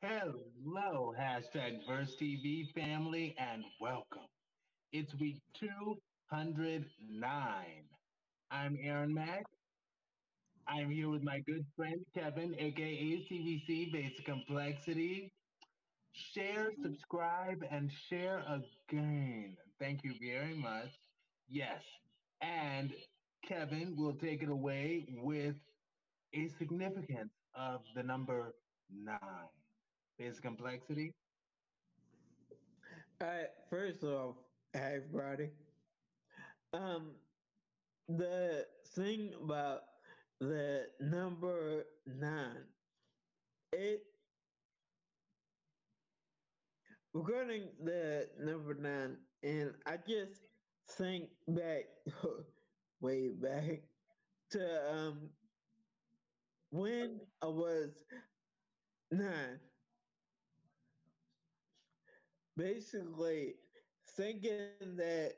Hello, hashtag VersTEAv family, and welcome. It's week 209. I'm Aaron Mack. I'm here with my good friend Kevin, aka CVC Basic Complexity. Share, subscribe, and share again. Thank you very much. Yes. And Kevin will take it away with a significance of the number nine. Basic complexity. Right, first off, hey everybody. Um, the thing about the number nine, it regarding the number nine, and I just think back way back to um when I was nine basically thinking that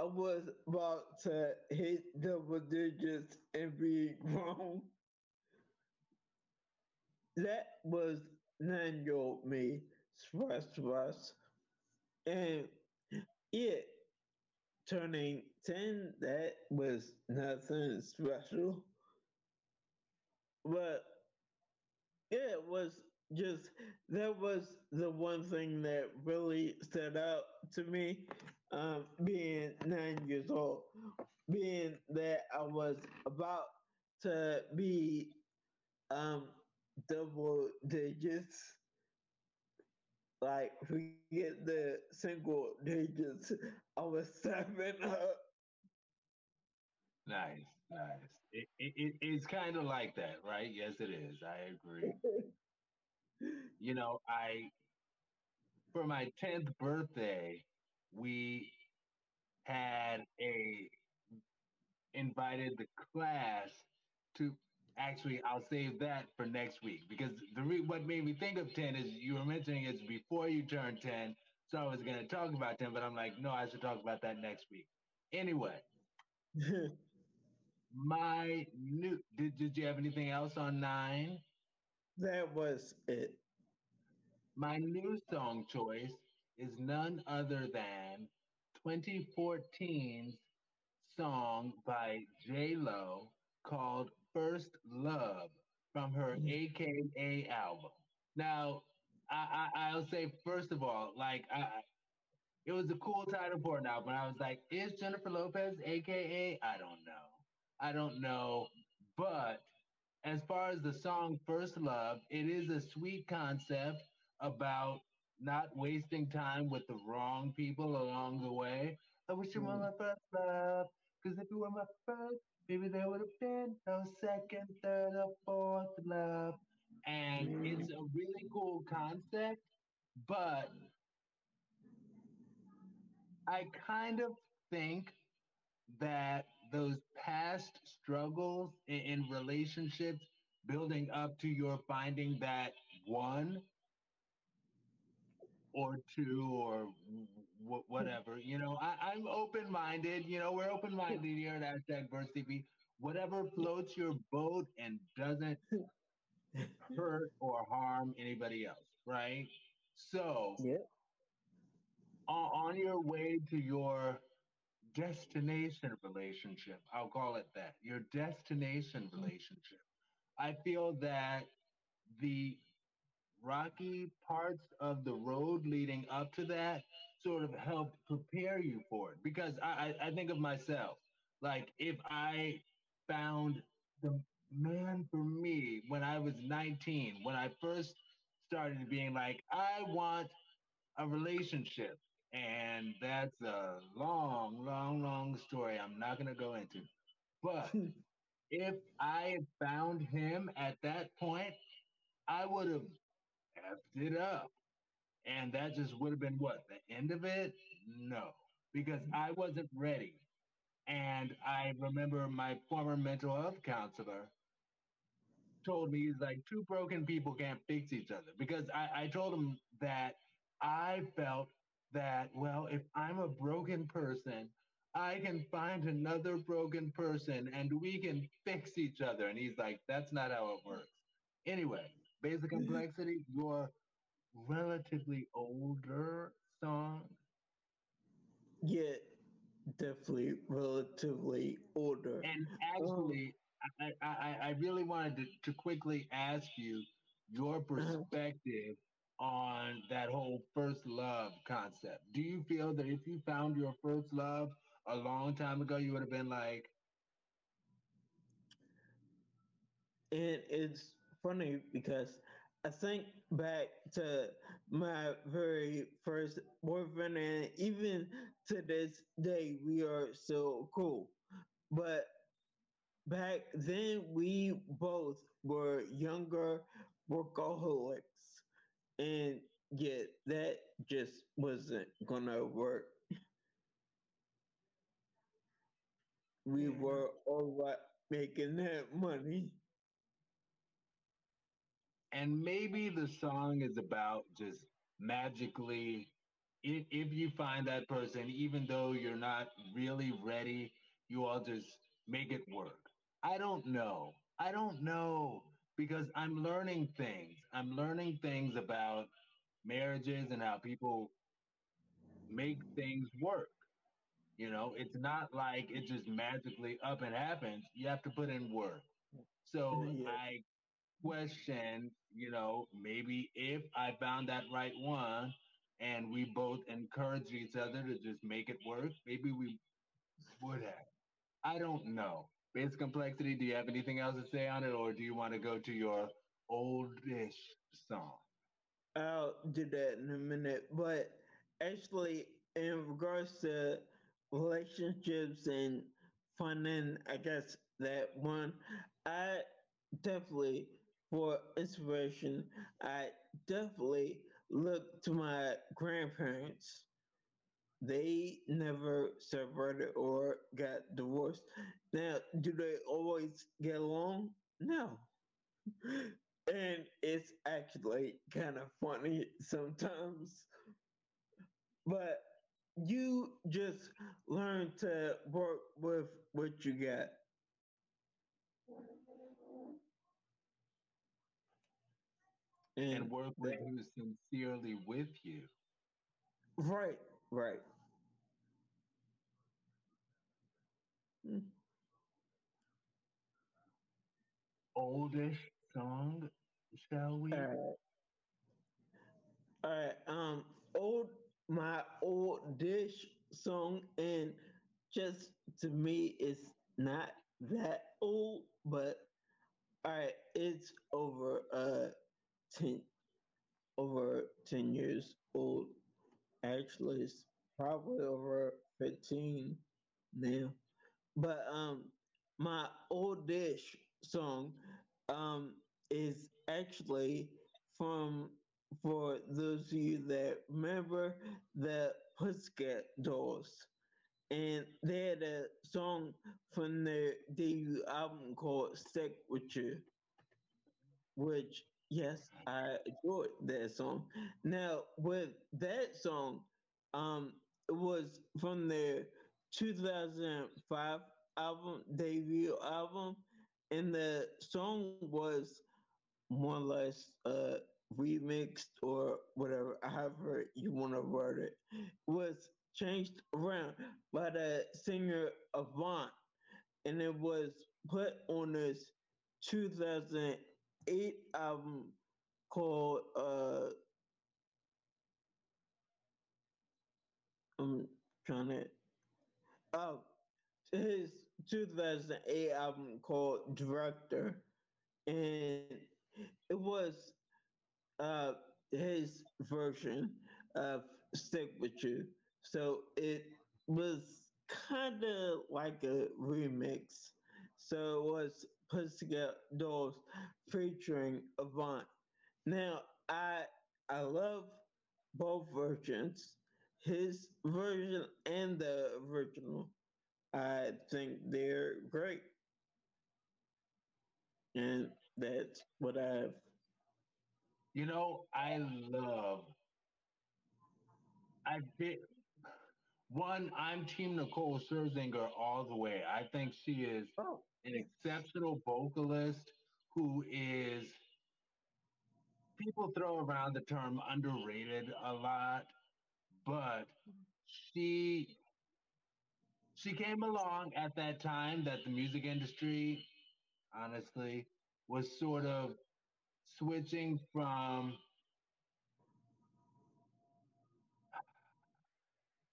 I was about to hit double digits and be wrong. That was nine year old me, stress stress. And it turning 10, that was nothing special. But it was just that was the one thing that really stood out to me um, being nine years old being that i was about to be um, double digits. Like forget the single digits i was seven up. Nice nice. It, it, it's kind of like that right? Yes it is. I agree you know, I for my 10th birthday, we had a invited the class to actually I'll save that for next week because the re- what made me think of 10 is you were mentioning it's before you turn 10 so I was going to talk about 10 but I'm like no I should talk about that next week. Anyway. My new did, did you have anything else on 9 that was it my new song choice is none other than 2014's song by J Lo called First Love from her mm. AKA album. Now, I, I, will say, first of all, like, I, it was a cool title for an album. I was like, is Jennifer Lopez AKA? I don't know. I don't know. But as far as the song First Love, it is a sweet concept about not wasting time with the wrong people along the way. I wish you were my mm. first love, because if you were my first, maybe there would have been no second, third, or fourth love. And mm. it's a really cool concept, but I kind of think that those past struggles in, in relationships building up to your finding that one or two or w- whatever. You know, I, am open minded. You know, we're open minded here at hashtag VersTEAv. Whatever floats your boat and doesn't hurt or harm anybody else, right? So, yeah. on, on your way to your destination relationship, I'll call it that, your destination mm-hmm. relationship, I feel that the rocky parts of the road leading up to that sort of helped prepare you for it. Because I, I think of myself, like if I found the man for me when I was 19, when I first started being like, I want a relationship. And that's a long, long, long story I'm not going to go into. But if I had found him at that point, I would have effed it up. And that just would have been what? The end of it? No, because I wasn't ready. And I remember my former mental health counselor told me, he's like, two broken people can't fix each other. Because I, I told him that I felt that, well, if I'm a broken person, I can find another broken person and we can fix each other. And he's like, that's not how it works. Anyway, Basic complexity, your relatively older song. Yeah, definitely relatively older. And actually, um, I, I, I really wanted to, to quickly ask you your uh-huh. perspective. On that whole first love concept. Do you feel that if you found your first love a long time ago, you would have been like, and it's funny because I think back to my very first boyfriend, and even to this day, we are so cool. But back then, we both were younger workaholics, and yet that just wasn't gonna work. We were all right making that money. And maybe the song is about just magically if, if you find that person even though you're not really ready you all just make it work. I don't know. I don't know because i'm learning things i'm learning things about marriages and how people make things work you know it's not like it just magically up and happens you have to put in work so yeah. i question, you know, maybe if I found that right one and we both encourage each other to just make it work, maybe we would have. I don't know. Basic complexity, do you have anything else to say on it or do you want to go to your oldish song? I'll do that in a minute. But actually, in regards to relationships and funding, I guess that one, I definitely for inspiration, I definitely look to my grandparents. They never separated or got divorced. Now, do they always get along? No. And it's actually kind of funny sometimes. But you just learn to work with what you got. and, and work with who's sincerely with you. Right, right. Hmm. Oldish song, shall we? All right. All right. Um, old my old dish song, and just to me, it's not that old, but all right, it's over uh 10 over 10 years old. Actually, it's probably over 15 now. But um my old dish song um is actually from for those of you that remember the Pussycat Dolls. And they had a song from their debut album called Stick With You, which Yes, I enjoyed that song. Now, with that song, um, it was from their 2005 album, debut album, and the song was more or less uh, remixed or whatever, however you want to word it, was changed around by the singer Avant, and it was put on this 2008 album called uh I'm trying to oh his 2008 album called Director and it was uh his version of Stick With You. So it was kind of like a remix. So it was Pussycat Dolls featuring Avant. Now, I I love both versions, his version and the original. I think they're great. And that's what I've. You know, I love. I did. One, I'm Team Nicole Scherzinger all the way. I think she is oh. an exceptional vocalist who is people throw around the term underrated a lot, but she she came along at that time that the music industry, honestly, was sort of switching from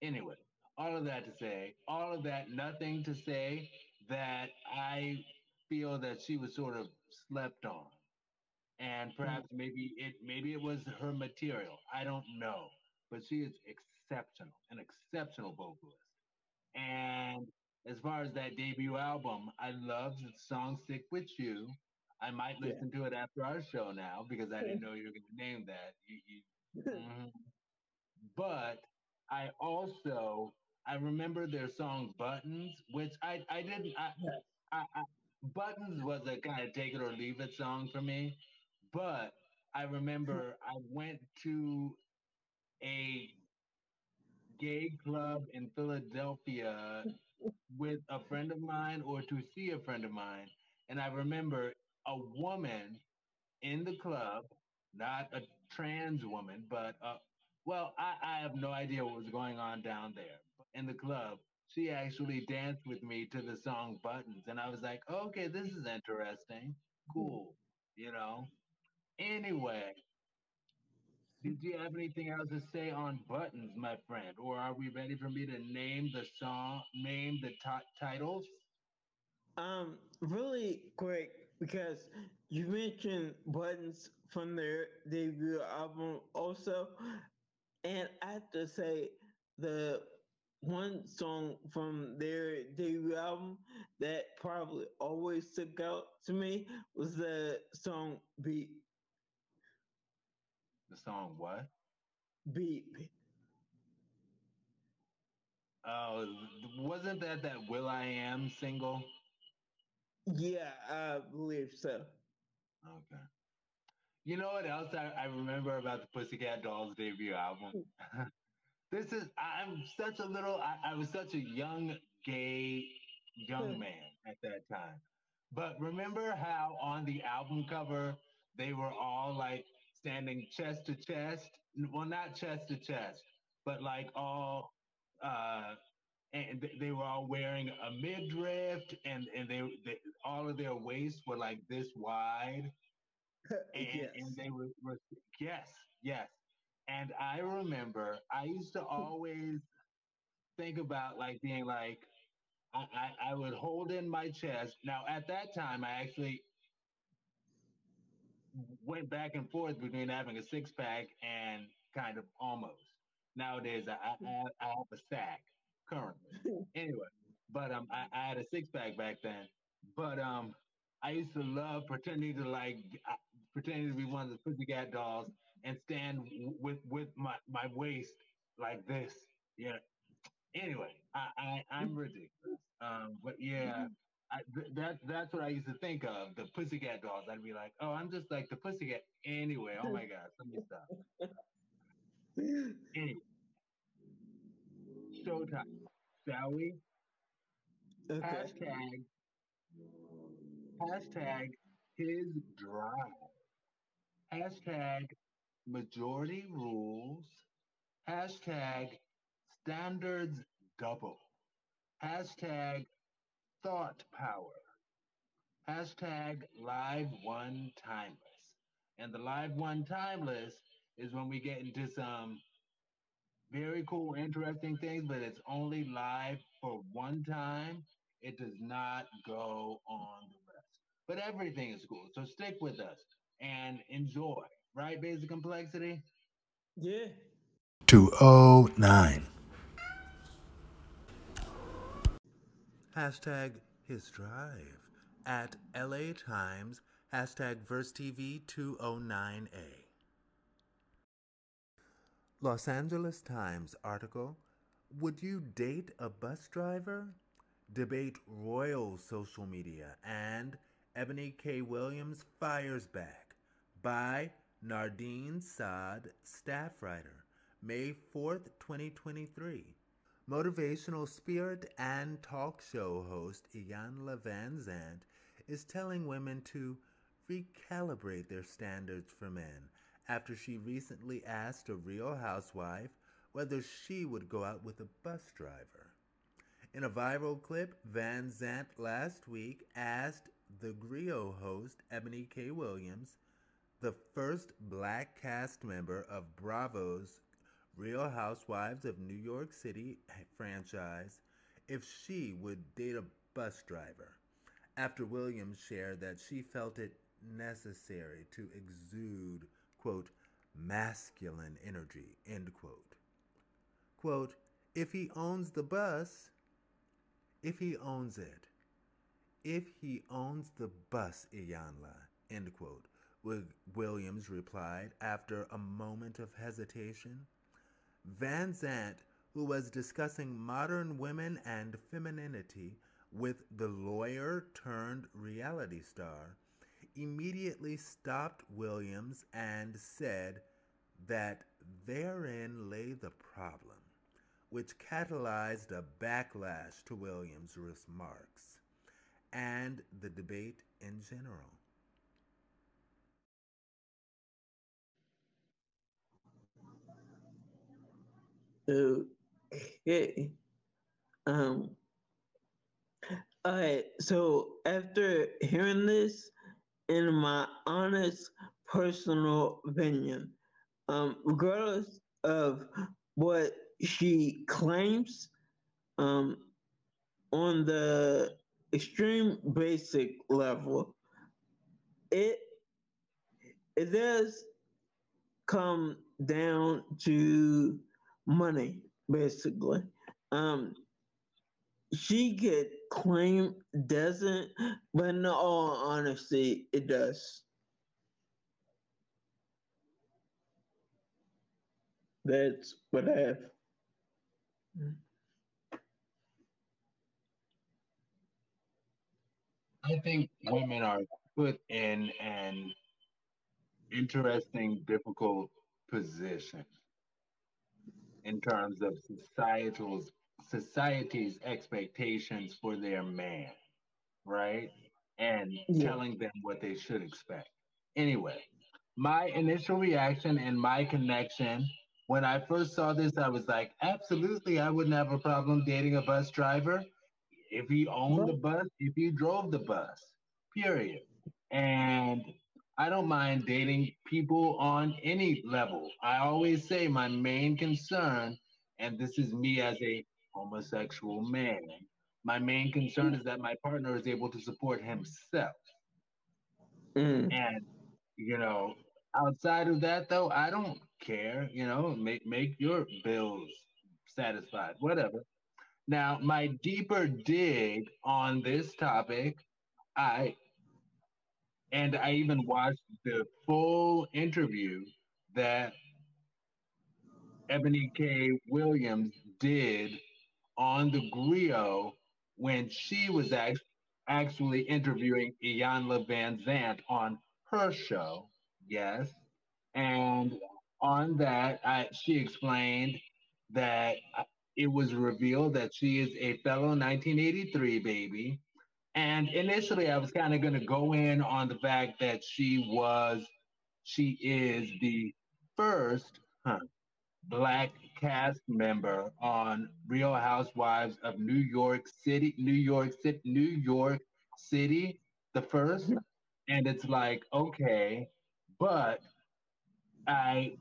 anyway, all of that to say, all of that, nothing to say that I feel that she was sort of slept on. And perhaps mm-hmm. maybe it maybe it was her material. I don't know. But she is exceptional, an exceptional vocalist. And as far as that debut album, I love the song Stick With You. I might listen yeah. to it after our show now because I didn't know you were going to name that. You, you, mm-hmm. But I also I remember their song Buttons, which I I didn't I, I, I Buttons was a kind of take it or leave it song for me, but I remember I went to a gay club in Philadelphia with a friend of mine or to see a friend of mine. And I remember a woman in the club, not a trans woman, but a, well, I, I have no idea what was going on down there in the club. She actually danced with me to the song Buttons. And I was like, okay, this is interesting. Cool. You know? Anyway, did you have anything else to say on Buttons, my friend? Or are we ready for me to name the song, name the t- titles? Um, really quick, because you mentioned Buttons from their debut album also. And I have to say, the one song from their debut album that probably always stuck out to me was the song Beep. The song what? Beep. Oh, wasn't that that will.i.am single? Yeah, I believe so. Okay. You know what else I, I remember about the Pussycat Dolls debut album? this is I'm such a little I, I was such a young gay young hmm. man at that time. But remember how on the album cover they were all like standing chest to chest? Well, not chest to chest, but like all uh and they were all wearing a midriff and and they, they all of their waists were like this wide and, yes. and they were, were yes, yes. And I remember I used to always think about like being like I, I, I would hold in my chest. Now at that time I actually went back and forth between having a six pack and kind of almost. Nowadays I, I, I have a sack currently. anyway, but um I, I had a six pack back then. But um I used to love pretending to like pretending to be one of the pussycat dolls and stand with with my my waist like this. Yeah. Anyway, I, I I'm ridiculous. Um, but yeah, I, th- that that's what I used to think of the pussycat dolls. I'd be like, oh, I'm just like the pussycat. Anyway, oh my god, let me stop. anyway, showtime, shall we? Okay. Hashtag hashtag his drive hashtag majority rules, hashtag standards double, hashtag thought power, hashtag live one timeless. And the live one timeless is when we get into some very cool, interesting things, but it's only live for one time. It does not go on the rest. But everything is cool. So stick with us and enjoy, right? Basic complexity? Yeah. 209. Hashtag his drive at LA Times, hashtag VersTEAv 209A. Los Angeles Times article Would you date a bus driver? Debate royal social media and Ebony K. Williams fires back by Nardine Saad, staff writer, May 4th, 2023. Motivational spirit and talk show host Ian Iyanla Vanzant is telling women to recalibrate their standards for men after she recently asked a real housewife whether she would go out with a bus driver. In a viral clip, Vanzant last week asked the Grio host, Ebony K. Williams, the first black cast member of Bravo's Real Housewives of New York City franchise, if she would date a bus driver. After Williams shared that she felt it necessary to exude, quote, masculine energy, end quote. Quote, if he owns the bus, if he owns it, if he owns the bus, Iyanla, end quote, Williams replied after a moment of hesitation. Vanzant, who was discussing modern women and femininity with the lawyer turned reality star, immediately stopped Williams and said that therein lay the problem, which catalyzed a backlash to Williams' remarks and the debate in general. Okay. Um. All right. So after hearing this, in my honest personal opinion, um, regardless of what she claims, um, on the extreme basic level, it it does come down to money, basically. Um, she could claim doesn't, but in all honesty, it does. That's what I have. I think women are put in an interesting, difficult position in terms of societal's society's expectations for their man, right? And yeah. telling them what they should expect. Anyway, my initial reaction and my connection when I first saw this, I was like, absolutely, I wouldn't have a problem dating a bus driver if he owned the bus, if he drove the bus, period. And I don't mind dating people on any level. I always say my main concern, and this is me as a homosexual man, my main concern is that my partner is able to support himself. Mm. And, you know, outside of that though, I don't care, you know, make make your bills satisfied, whatever. Now, my deeper dig on this topic, I and I even watched the full interview that Ebony K. Williams did on the Grio when she was act- actually interviewing Iyanla Vanzant on her show. Yes. And on that, I, she explained that uh, it was revealed that she is a fellow 1983 baby and initially, I was kind of going to go in on the fact that she was, she is the first huh, black cast member on Real Housewives of New York City, New York City, New York City, the first. Mm-hmm. And it's like, okay, but I,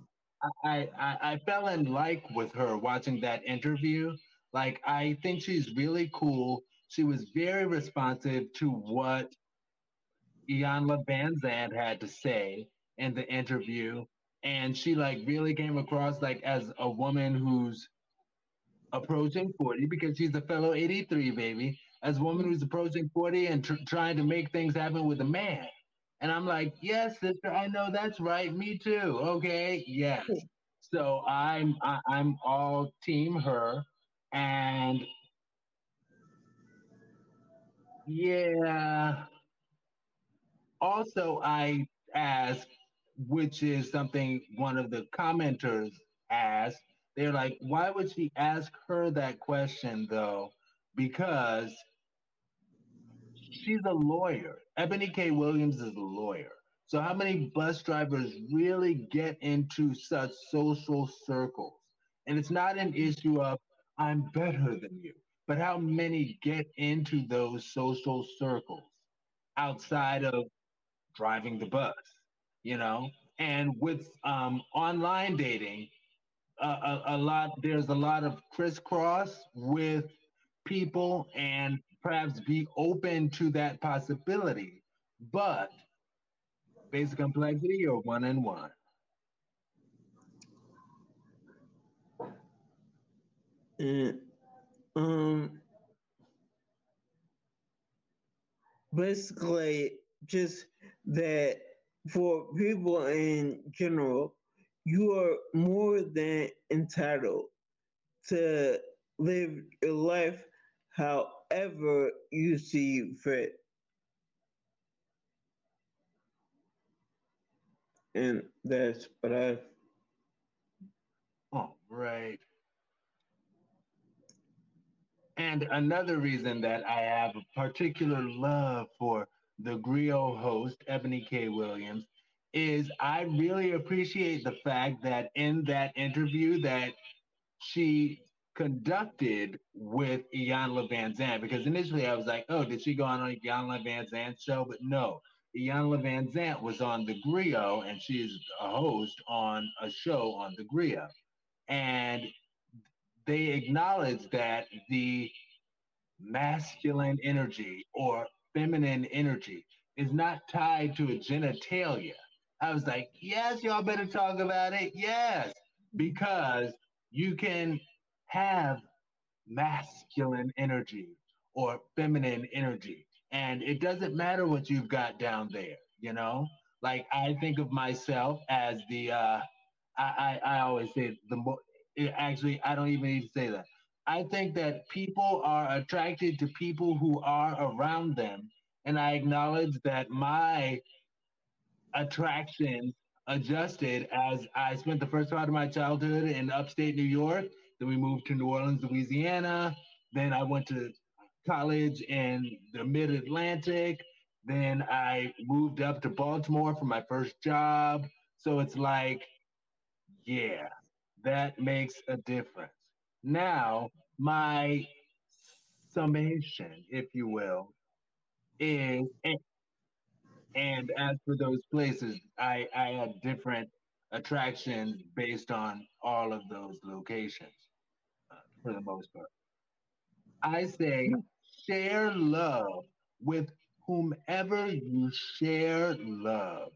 I, I, I fell in like with her watching that interview. Like, I think she's really cool she was very responsive to what Iyanla Vanzant had to say in the interview. And she like really came across like as a woman who's approaching 40 because she's a fellow 83 baby, as a woman who's approaching 40 and tr- trying to make things happen with a man. And I'm like, yes, sister, I know that's right. Me too. Okay, yes. So I'm I, am i am all team her, and yeah. Also, I asked, which is something one of the commenters asked. They're like, why would she ask her that question though? Because she's a lawyer. Ebony K. Williams is a lawyer. So, how many bus drivers really get into such social circles? And it's not an issue of, I'm better than you, but how many get into those social circles outside of driving the bus, you know? And with um, online dating, uh, a, a lot, there's a lot of crisscross with people and perhaps be open to that possibility. But basic complexity or one and one? And um basically just that for people in general, you are more than entitled to live your life however you see fit. and that's what I. Oh, right. And another reason that I have a particular love for the Grio host, Ebony K. Williams, is I really appreciate the fact that in that interview that she conducted with Iyanla Vanzant, because initially I was like, oh, did she go on Iyanla Vanzant's show? But no, Iyanla Vanzant was on the Grio, and she's a host on a show on the Grio. And they acknowledge that the masculine energy or feminine energy is not tied to a genitalia. I was like, yes, y'all better talk about it. Yes, because you can have masculine energy or feminine energy. And it doesn't matter what you've got down there, you know? Like I think of myself as the uh I, I, I always say the more actually I don't even need to say that. I think that people are attracted to people who are around them. And I acknowledge that my attraction adjusted as I spent the first part of my childhood in upstate New York. Then we moved to New Orleans, Louisiana. Then I went to college in the mid Atlantic. Then I moved up to Baltimore for my first job. So it's like, yeah, that makes a difference. Now, my summation, if you will, is and as for those places, I, I had different attractions based on all of those locations uh, for the most part. I say share love with whomever you share love.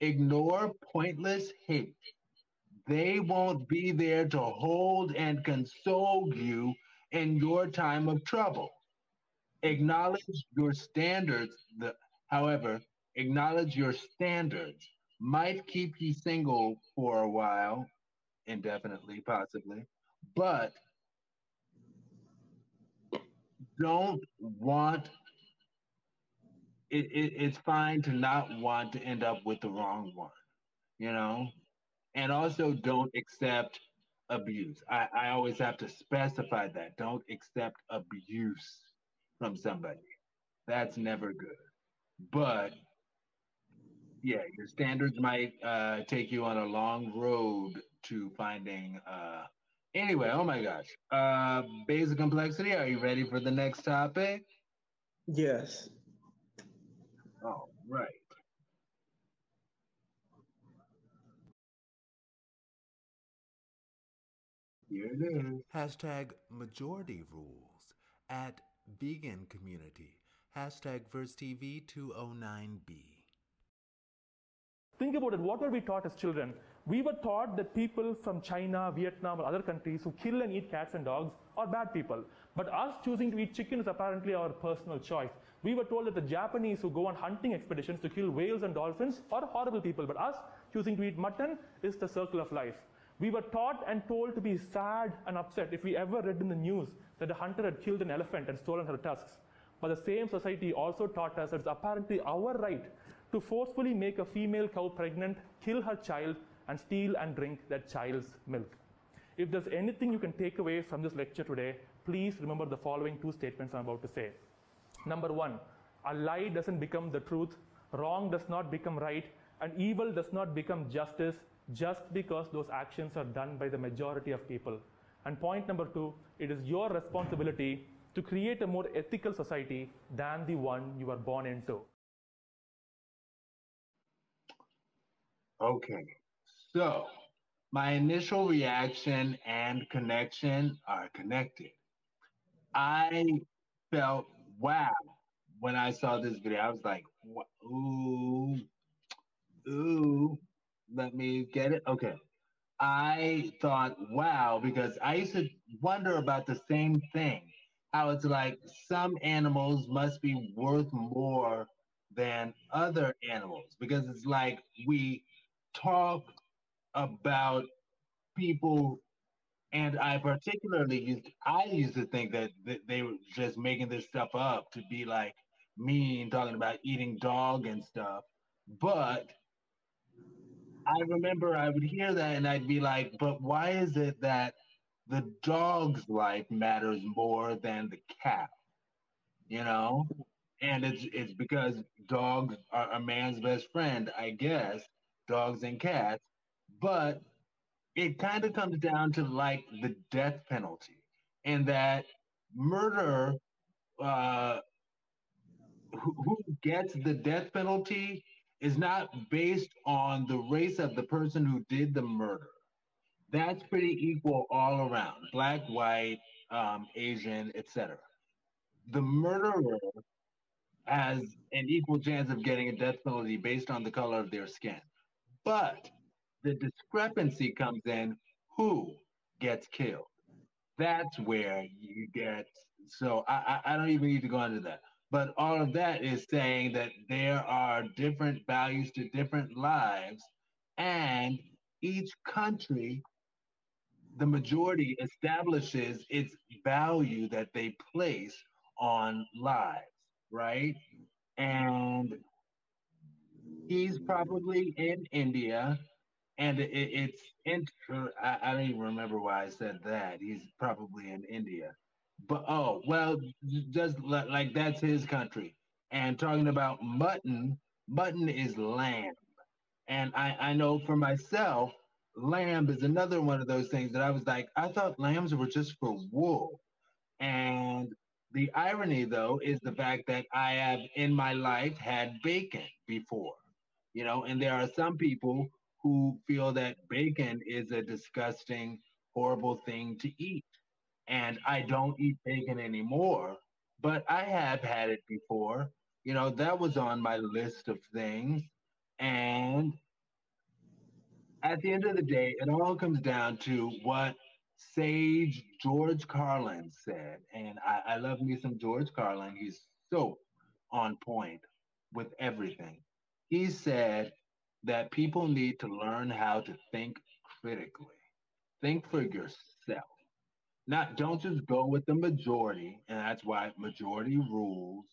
Ignore pointless hate. They won't be there to hold and console you in your time of trouble. Acknowledge your standards, the, however, acknowledge your standards might keep you single for a while, indefinitely, possibly, but don't want it, it, it's fine to not want to end up with the wrong one, you know? And also don't accept abuse. I, I always have to specify that. Don't accept abuse from somebody. That's never good. But yeah, your standards might uh, take you on a long road to finding uh, Anyway, oh my gosh. Uh, basic complexity, are you ready for the next topic? Yes. All right. It is. Hashtag majority rules at vegan community. Hashtag verse TV 209B. Think about it. What were we taught as children? We were taught that people from China, Vietnam, or other countries who kill and eat cats and dogs are bad people. But us choosing to eat chicken is apparently our personal choice. We were told that the Japanese who go on hunting expeditions to kill whales and dolphins are horrible people. But us choosing to eat mutton is the circle of life. We were taught and told to be sad and upset if we ever read in the news that a hunter had killed an elephant and stolen her tusks. But the same society also taught us that it's apparently our right to forcefully make a female cow pregnant, kill her child, and steal and drink that child's milk. If there's anything you can take away from this lecture today, please remember the following two statements I'm about to say. Number one, a lie doesn't become the truth, wrong does not become right, And evil does not become justice just because those actions are done by the majority of people. And point number two, it is your responsibility to create a more ethical society than the one you were born into. Okay, so my initial reaction and connection are connected. I felt wow when I saw this video. I was like, ooh, ooh, let me get it. Okay. I thought, wow, because I used to wonder about the same thing. How it's like some animals must be worth more than other animals because it's like we talk about people and I particularly used I used to think that they were just making this stuff up to be like mean, talking about eating dog and stuff. But I remember I would hear that and I'd be like, but why is it that the dog's life matters more than the cat? You know? And it's it's because dogs are a man's best friend, I guess, dogs and cats. But it kind of comes down to like the death penalty and that murder uh, who, who gets the death penalty is not based on the race of the person who did the murder. That's pretty equal all around black, white, um, Asian, etc. The murderer has an equal chance of getting a death penalty based on the color of their skin. But the discrepancy comes in who gets killed. That's where you get. So I, I, I don't even need to go into that. But all of that is saying that there are different values to different lives, and each country, the majority establishes its value that they place on lives, right? And he's probably in India, and it, it's inter- I, I don't even remember why I said that. He's probably in India but oh well, just like that's his country. And talking about mutton, mutton is lamb, and I I know for myself, lamb is another one of those things that I was like, I thought lambs were just for wool, and the irony though is the fact that I have in my life had bacon before, you know, and there are some people who feel that bacon is a disgusting, horrible thing to eat and I don't eat bacon anymore, but I have had it before. You know, that was on my list of things. And at the end of the day, it all comes down to what sage George Carlin said. And I, I love me some George Carlin. He's so on point with everything. He said that people need to learn how to think critically, think for yourself not don't just go with the majority, and that's why majority rules.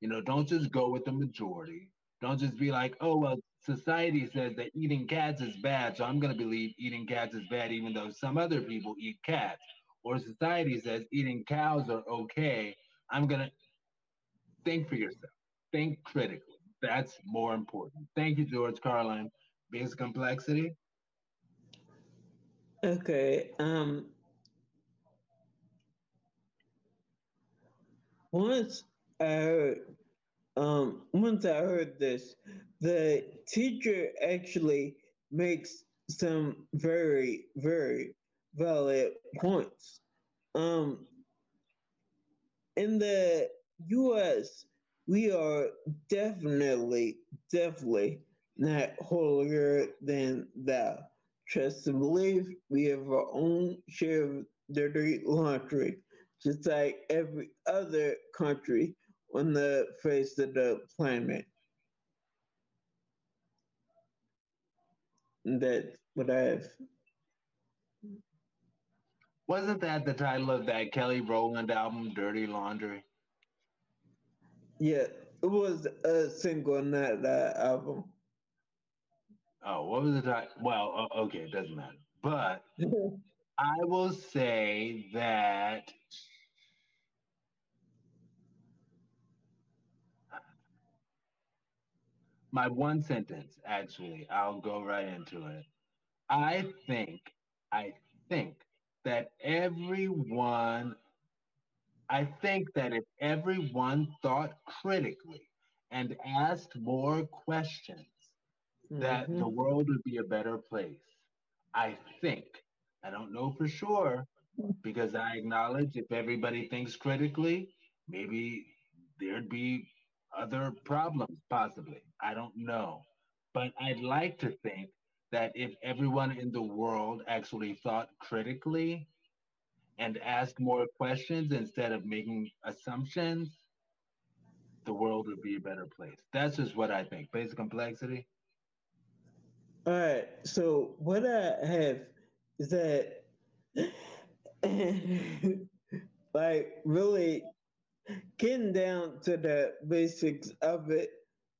You know, don't just go with the majority. Don't just be like, oh well, society says that eating cats is bad, so I'm gonna believe eating cats is bad, even though some other people eat cats. Or society says eating cows are okay. I'm gonna think for yourself. Think critically. That's more important. Thank you, George Carlin. Basic complexity. Okay. Um, once I heard, um, once I heard this, the teacher actually makes some very, very valid points. Um, in the U.S., we are definitely, definitely not holier than thou. Trust and believe we have our own share of dirty laundry just like every other country on the face of the planet. That's what I have. Wasn't that the title of that Kelly Rowland album, Dirty Laundry? Yeah, it was a single on that album. Oh, what was the title? Well, okay, it doesn't matter. But I will say that my one sentence, actually, I'll go right into it. I think, I think that everyone, I think that if everyone thought critically and asked more questions, mm-hmm. that the world would be a better place. I think. I don't know for sure because I acknowledge if everybody thinks critically, maybe there'd be other problems, possibly. I don't know. But I'd like to think that if everyone in the world actually thought critically and asked more questions instead of making assumptions, the world would be a better place. That's just what I think. Basic complexity. All right. So what I have is that, like, really getting down to the basics of it,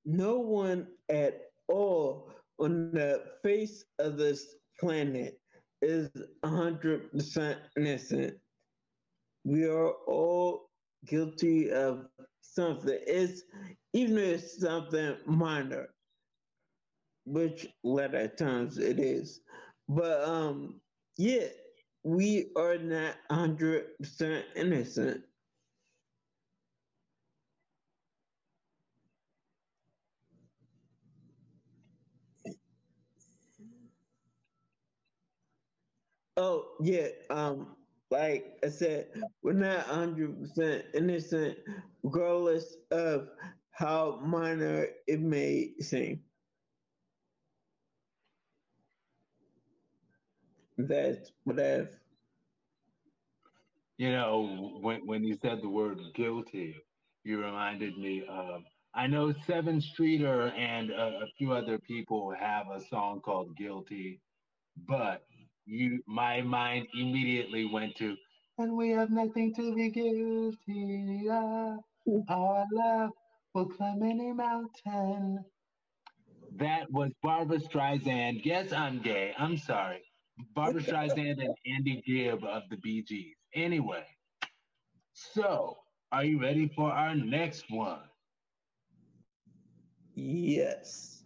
no one at all on the face of this planet is 100% innocent. We are all guilty of something. It's even if it's something minor, which a lot of times it is. But um, yeah, we are not 100% innocent. Oh yeah, um, like I said, we're not hundred percent innocent, regardless of how minor it may seem. That's what I've. You know, when when you said the word guilty, you reminded me of. I know Sevyn Streeter and a, a few other people have a song called "Guilty," but you my mind immediately went to and we have nothing to be guilty of. Our love will climb any mountain. That was Barbra Streisand. Yes, I'm gay. I'm sorry. Barbra Streisand and Andy Gibb of the Bee Gees. Anyway, so are you ready for our next one? Yes.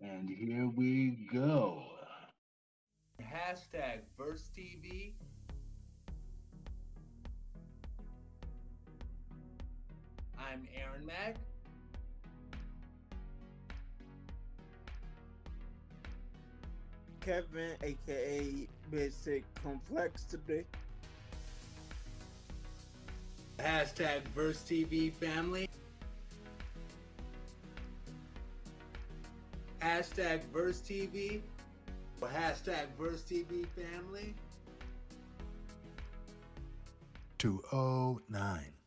And here we go hashtag VersTEAv. I'm Aaron Mack. Kevin, aka Basic Complexity. Hashtag VersTEAv family. Hashtag Verse TV. Hashtag VersTEAv family. 209.